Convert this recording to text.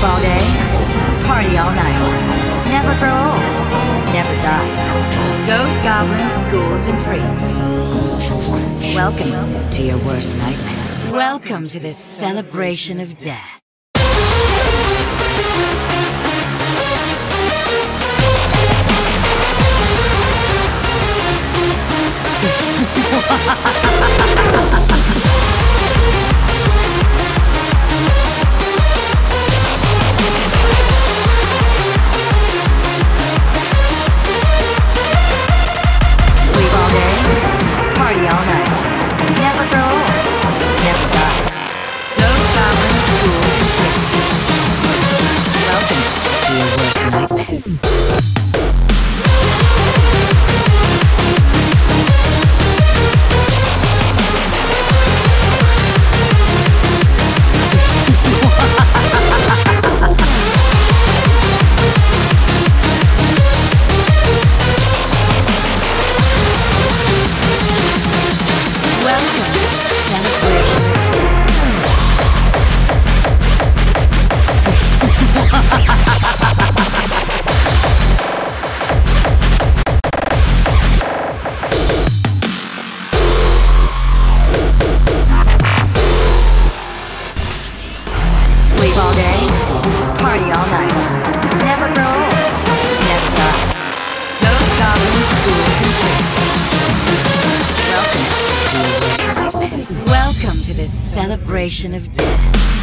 Sleep all day, party all night. Never grow old. Never die. Ghosts, goblins, ghouls, and freaks. Welcome to your worst nightmare. Welcome to this celebration of death. your worst to this celebration of death.